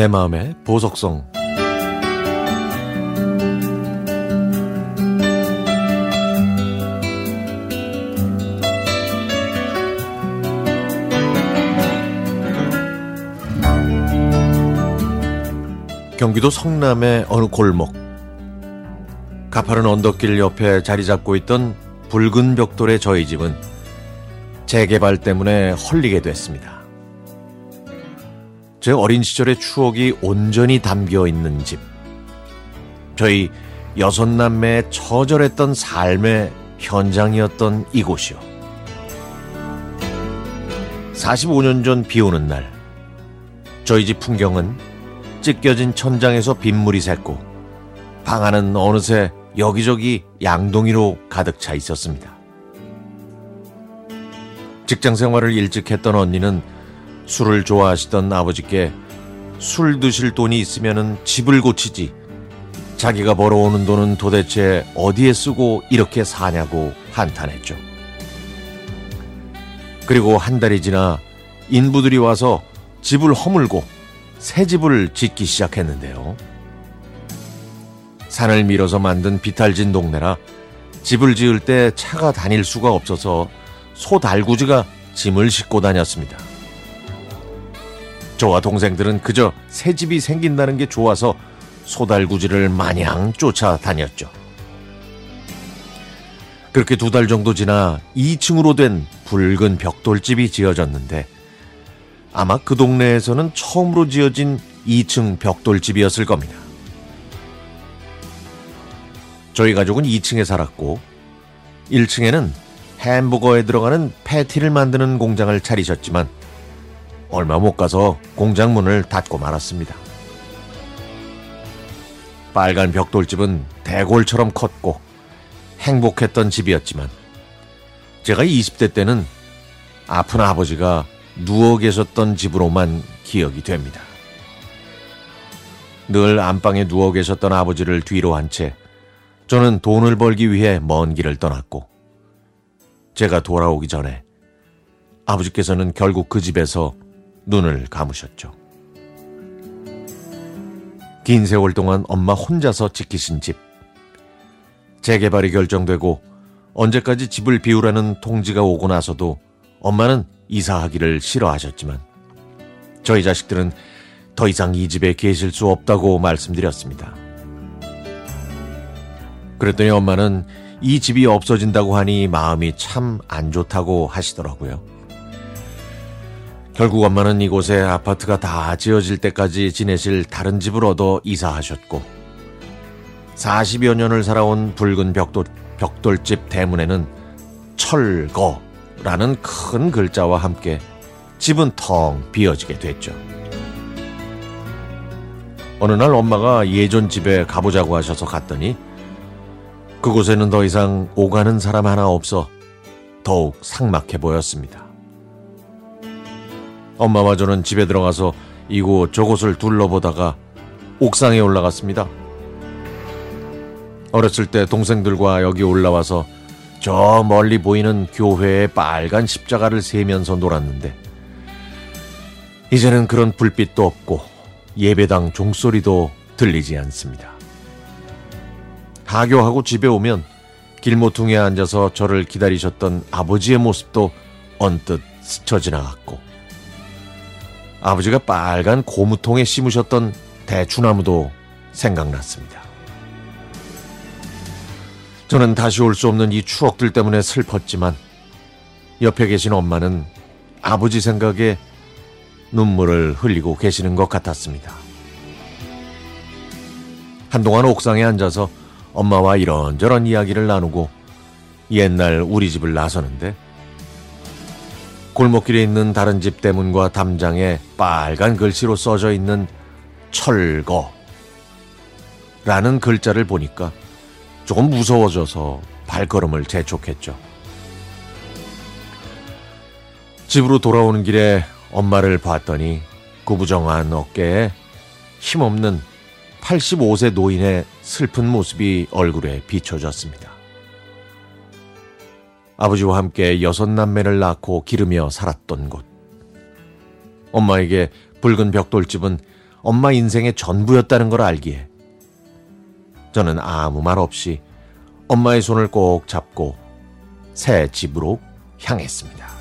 내 마음의 보석성 경기도 성남의 어느 골목 가파른 언덕길 옆에 자리 잡고 있던 붉은 벽돌의 저희 집은 재개발 때문에 헐리게 됐습니다. 제 어린 시절의 추억이 온전히 담겨 있는 집. 저희 여섯 남매의 처절했던 삶의 현장이었던 이곳이요. 45년 전 비 오는 날, 저희 집 풍경은 찢겨진 천장에서 빗물이 샜고, 방 안은 어느새 여기저기 양동이로 가득 차 있었습니다. 직장 생활을 일찍 했던 언니는 술을 좋아하시던 아버지께 술 드실 돈이 있으면 집을 고치지 자기가 벌어오는 돈은 도대체 어디에 쓰고 이렇게 사냐고 한탄했죠. 그리고 한 달이 지나 인부들이 와서 집을 허물고 새 집을 짓기 시작했는데요. 산을 밀어서 만든 비탈진 동네라 집을 지을 때 차가 다닐 수가 없어서 소 달구지가 짐을 싣고 다녔습니다. 저와 동생들은 그저 새 집이 생긴다는 게 좋아서 소달구지를 마냥 쫓아다녔죠. 그렇게 두 달 정도 지나 2층으로 된 붉은 벽돌집이 지어졌는데 아마 그 동네에서는 처음으로 지어진 2층 벽돌집이었을 겁니다. 저희 가족은 2층에 살았고 1층에는 햄버거에 들어가는 패티를 만드는 공장을 차리셨지만 얼마 못 가서 공장 문을 닫고 말았습니다. 빨간 벽돌집은 대골처럼 컸고 행복했던 집이었지만 제가 20대 때는 아픈 아버지가 누워 계셨던 집으로만 기억이 됩니다. 늘 안방에 누워 계셨던 아버지를 뒤로 한 채 저는 돈을 벌기 위해 먼 길을 떠났고 제가 돌아오기 전에 아버지께서는 결국 그 집에서 눈을 감으셨죠. 긴 세월 동안 엄마 혼자서 지키신 집. 재개발이 결정되고 언제까지 집을 비우라는 통지가 오고 나서도 엄마는 이사하기를 싫어하셨지만 저희 자식들은 더 이상 이 집에 계실 수 없다고 말씀드렸습니다. 그랬더니 엄마는 이 집이 없어진다고 하니 마음이 참 안 좋다고 하시더라고요. 결국 엄마는 이곳에 아파트가 다 지어질 때까지 지내실 다른 집을 얻어 이사하셨고 40여 년을 살아온 붉은 벽돌, 벽돌집 대문에는 철거라는 큰 글자와 함께 집은 텅 비어지게 됐죠. 어느 날 엄마가 예전 집에 가보자고 하셔서 갔더니 그곳에는 더 이상 오가는 사람 하나 없어 더욱 삭막해 보였습니다. 엄마와 저는 집에 들어가서 이곳 저곳을 둘러보다가 옥상에 올라갔습니다. 어렸을 때 동생들과 여기 올라와서 저 멀리 보이는 교회의 빨간 십자가를 세면서 놀았는데 이제는 그런 불빛도 없고 예배당 종소리도 들리지 않습니다. 하교하고 집에 오면 길모퉁이에 앉아서 저를 기다리셨던 아버지의 모습도 언뜻 스쳐 지나갔고 아버지가 빨간 고무통에 심으셨던 대추나무도 생각났습니다. 저는 다시 올 수 없는 이 추억들 때문에 슬펐지만 옆에 계신 엄마는 아버지 생각에 눈물을 흘리고 계시는 것 같았습니다. 한동안 옥상에 앉아서 엄마와 이런저런 이야기를 나누고 옛날 우리 집을 나서는데 골목길에 있는 다른 집 대문과 담장에 빨간 글씨로 써져 있는 철거 라는 글자를 보니까 조금 무서워져서 발걸음을 재촉했죠. 집으로 돌아오는 길에 엄마를 봤더니 구부정한 어깨에 힘없는 85세 노인의 슬픈 모습이 얼굴에 비춰졌습니다. 아버지와 함께 여섯 남매를 낳고 기르며 살았던 곳. 엄마에게 붉은 벽돌집은 엄마 인생의 전부였다는 걸 알기에 저는 아무 말 없이 엄마의 손을 꼭 잡고 새 집으로 향했습니다.